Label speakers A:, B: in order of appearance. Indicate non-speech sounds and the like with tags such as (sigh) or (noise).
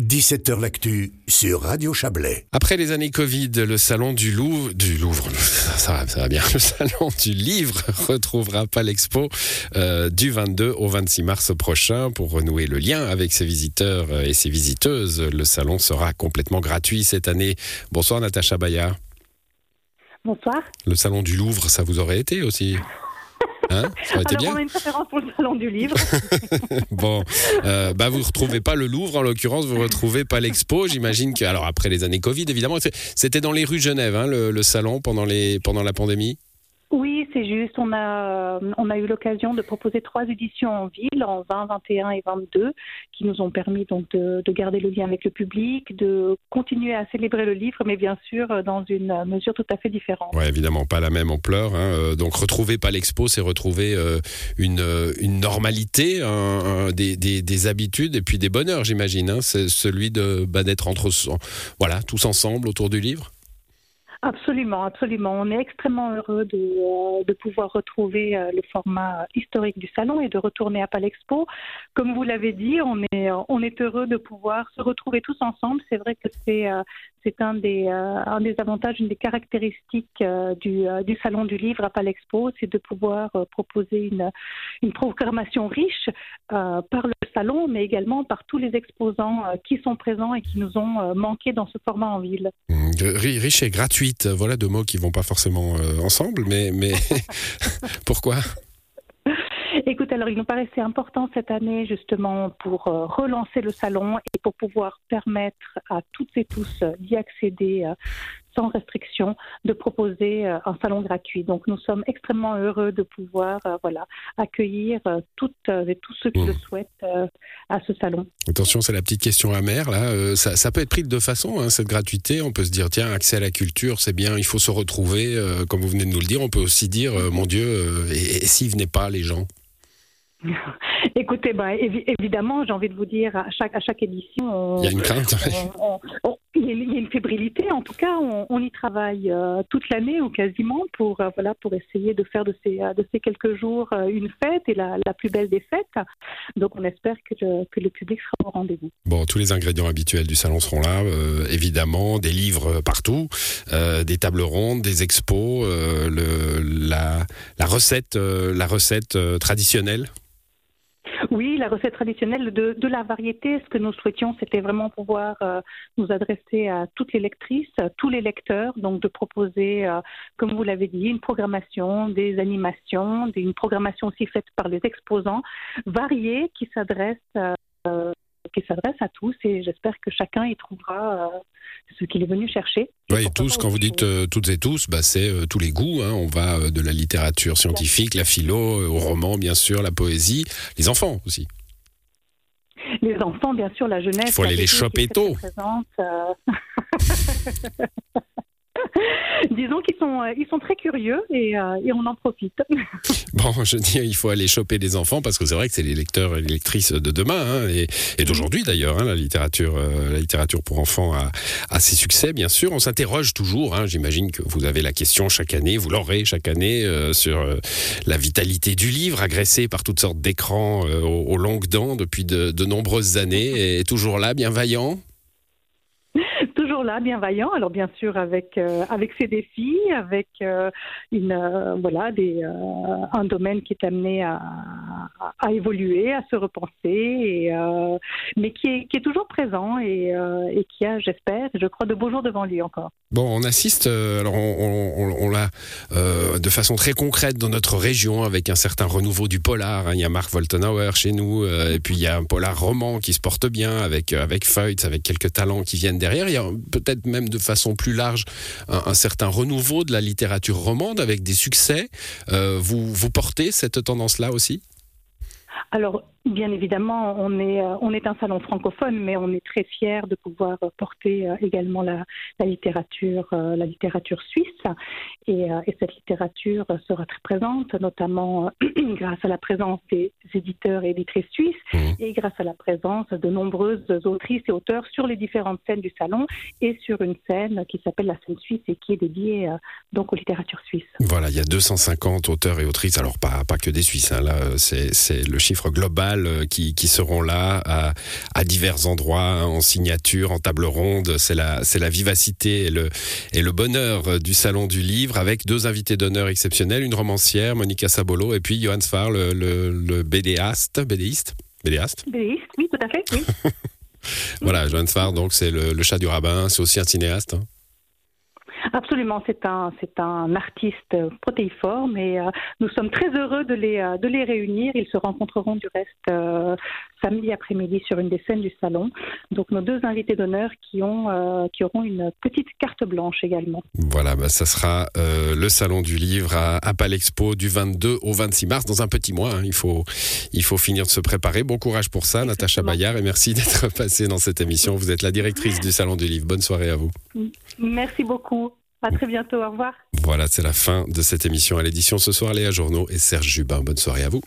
A: 17h L'actu sur Radio Chablais.
B: Après les années Covid, le salon du Louvre, du Louvre, ça va, ça va bien, (laughs) le salon du livre (laughs) retrouvera pas l'expo euh, du 22 au 26 mars prochain pour renouer le lien avec ses visiteurs euh, et ses visiteuses. Le salon sera complètement gratuit cette année. Bonsoir Natacha Bayard.
C: Bonsoir.
B: Le salon du Louvre, ça vous aurait été aussi?
C: Hein ça été bien. On a une préférence pour le salon du livre. (laughs)
B: bon, euh, bah vous retrouvez pas le Louvre en l'occurrence, vous retrouvez pas l'expo. J'imagine que, alors après les années Covid, évidemment, c'était dans les rues Genève, hein, le, le, salon pendant les pendant la pandémie?
C: Juste. On a, on a eu l'occasion de proposer trois éditions en ville, en 20, 21 et 22, qui nous ont permis donc de, garder le lien avec le public, de continuer à célébrer le livre, mais bien sûr dans une mesure tout à fait différente.
B: Oui, évidemment, pas la même ampleur. Hein. Euh, donc retrouver pas l'expo, c'est retrouver euh, une, une normalité, des, des, habitudes et puis des bonheurs, j'imagine. Hein. C'est celui de bah, d'être entre voilà tous ensemble autour du livre.
C: Absolument, absolument. On est extrêmement heureux de, euh, pouvoir retrouver euh, le format historique du salon et de retourner à Palexpo. Comme vous l'avez dit, on est, on est heureux de pouvoir se retrouver tous ensemble. C'est vrai que c'est, euh, c'est un des, un des avantages, une des caractéristiques du, du salon du livre à Palexpo, c'est de pouvoir proposer une, une programmation riche par le salon, mais également par tous les exposants qui sont présents et qui nous ont manqué dans ce format en ville.
B: Mmh, riche et gratuit voilà deux mots qui vont pas forcément euh, ensemble, mais, mais (laughs) (laughs) pourquoi?
C: Écoute, alors il nous paraissait important cette année justement pour euh, relancer le salon et pour pouvoir permettre à toutes et tous d'y accéder euh, sans restriction, de proposer euh, un salon gratuit. Donc nous sommes extrêmement heureux de pouvoir euh, voilà, accueillir euh, toutes et tous ceux qui le mmh. souhaitent à ce salon.
B: Attention, c'est la petite question amère. Là. Ça, peut être pris de deux façons, hein, cette gratuité. On peut se dire, tiens, accès à la culture, c'est bien, il faut se retrouver, comme vous venez de nous le dire. On peut aussi dire, mon Dieu, et, s'ils venaient pas, les gens? (laughs)
C: Écoutez, bah, évidemment, j'ai envie de vous dire, à chaque, à chaque édition,
B: il y a une crainte
C: il y a une fébrilité. En tout cas, on, y travaille euh, toute l'année ou quasiment pour euh, voilà pour essayer de faire de ces euh, de ces quelques jours une fête et la, plus belle des fêtes. Donc, on espère que le, que le public sera au rendez-vous.
B: Bon, tous les ingrédients habituels du salon seront là, évidemment, des livres partout, des tables rondes, des expos, le, la, la recette la recette traditionnelle
C: la recette traditionnelle de, la variété, ce que nous souhaitions, c'était vraiment pouvoir euh, nous adresser à toutes les lectrices, tous les lecteurs, donc de proposer, euh, comme vous l'avez dit, une programmation, des animations, une programmation aussi faite par les exposants, variée qui s'adresse euh, qui s'adresse à tous. Et j'espère que chacun y trouvera euh, ce qu'il est venu chercher.
B: Oui, tous, quand vous dites euh, toutes et tous, bah, c'est euh, tous les goûts. Hein. On va de la littérature scientifique, la philo, au roman, bien sûr, la poésie, les enfants aussi.
C: Les enfants, bien sûr, la jeunesse.
B: Il faut aller les choper tôt. (laughs) (laughs)
C: Disons qu'ils sont, euh, ils sont très curieux et, euh, et, on en profite. (laughs)
B: Bon, je dis, il faut aller choper les enfants parce que c'est vrai que c'est les lecteurs et les lectrices de demain hein, et, d'aujourd'hui d'ailleurs. Hein, la littérature, euh, la littérature pour enfants a, a, ses succès, bien sûr. On s'interroge toujours. Hein, J'imagine que vous avez la question chaque année, vous l'aurez chaque année sur la vitalité du livre, agressé par toutes sortes d'écrans aux, aux, longues dents depuis de, de nombreuses années, et toujours là, bien vaillant
C: là, bien vaillant. Alors bien sûr avec euh, avec ses défis, avec euh, une euh, voilà des un domaine qui est amené à, à, évoluer, à se repenser, et, mais qui est toujours présent et, et qui a, j'espère, je crois, de beaux jours devant lui encore.
B: Bon, on assiste, alors on, l'a de façon très concrète dans notre région avec un certain renouveau du polar. Hein. Il y a Marc Woltenauer chez nous, et puis il y a un polar roman qui se porte bien avec avec Feutz, avec quelques talents qui viennent derrière. Il y a peut-être même de façon plus large un, certain renouveau de la littérature romande avec des succès. Euh, vous, vous portez cette tendance-là aussi?
C: Alors, Bien évidemment, on est, euh, on est un salon francophone, mais on est très fiers de pouvoir porter euh, également la, la littérature, euh, la littérature suisse. Et, et, cette littérature sera très présente, notamment (clears throat) grâce à la présence des éditeurs et éditrices suisses mmh. et grâce à la présence de nombreuses autrices et auteurs sur les différentes scènes du salon et sur une scène qui s'appelle la scène suisse et qui est dédiée donc aux littératures suisses.
B: Voilà, il y a 250 auteurs et autrices, alors pas, pas que des Suisses, hein, là c'est le chiffre global musicales euh, qui, qui seront là à, à divers endroits, hein, en signature, en table ronde. C'est la, c'est la vivacité et le, et le bonheur euh, du Salon du Livre avec deux invités d'honneur exceptionnels, une romancière, Monica Sabolo, et puis Johan Sfar, le, le, le bédéaste, bédéiste, bédéaste.
C: Bédéiste, oui, tout à fait, oui. (laughs)
B: voilà, Johan Sfar, donc c'est le, le chat du rabbin, c'est aussi un cinéaste. Hein.
C: Absolument, c'est un, c'est un artiste protéiforme et euh, nous sommes très heureux de les, euh, de les réunir. Ils se rencontreront du reste euh, samedi après-midi sur une des scènes du salon. Donc nos deux invités d'honneur qui, ont, euh, qui auront une petite carte blanche également.
B: Voilà, bah, ça sera euh, le salon du livre à, à Palexpo du 22 au 26 mars, dans un petit mois. hein. Il, faut, il faut finir de se préparer. Bon courage pour ça, Natacha
C: Exactement.
B: Bayard, et merci (laughs) d'être passée dans cette émission. Vous êtes la directrice du salon du livre. Bonne soirée à vous.
C: Merci beaucoup. À très bientôt. Au revoir.
B: Voilà, c'est la fin de cette émission à l'édition ce soir. Léa Journaux et Serge Jubin. Bonne soirée à vous.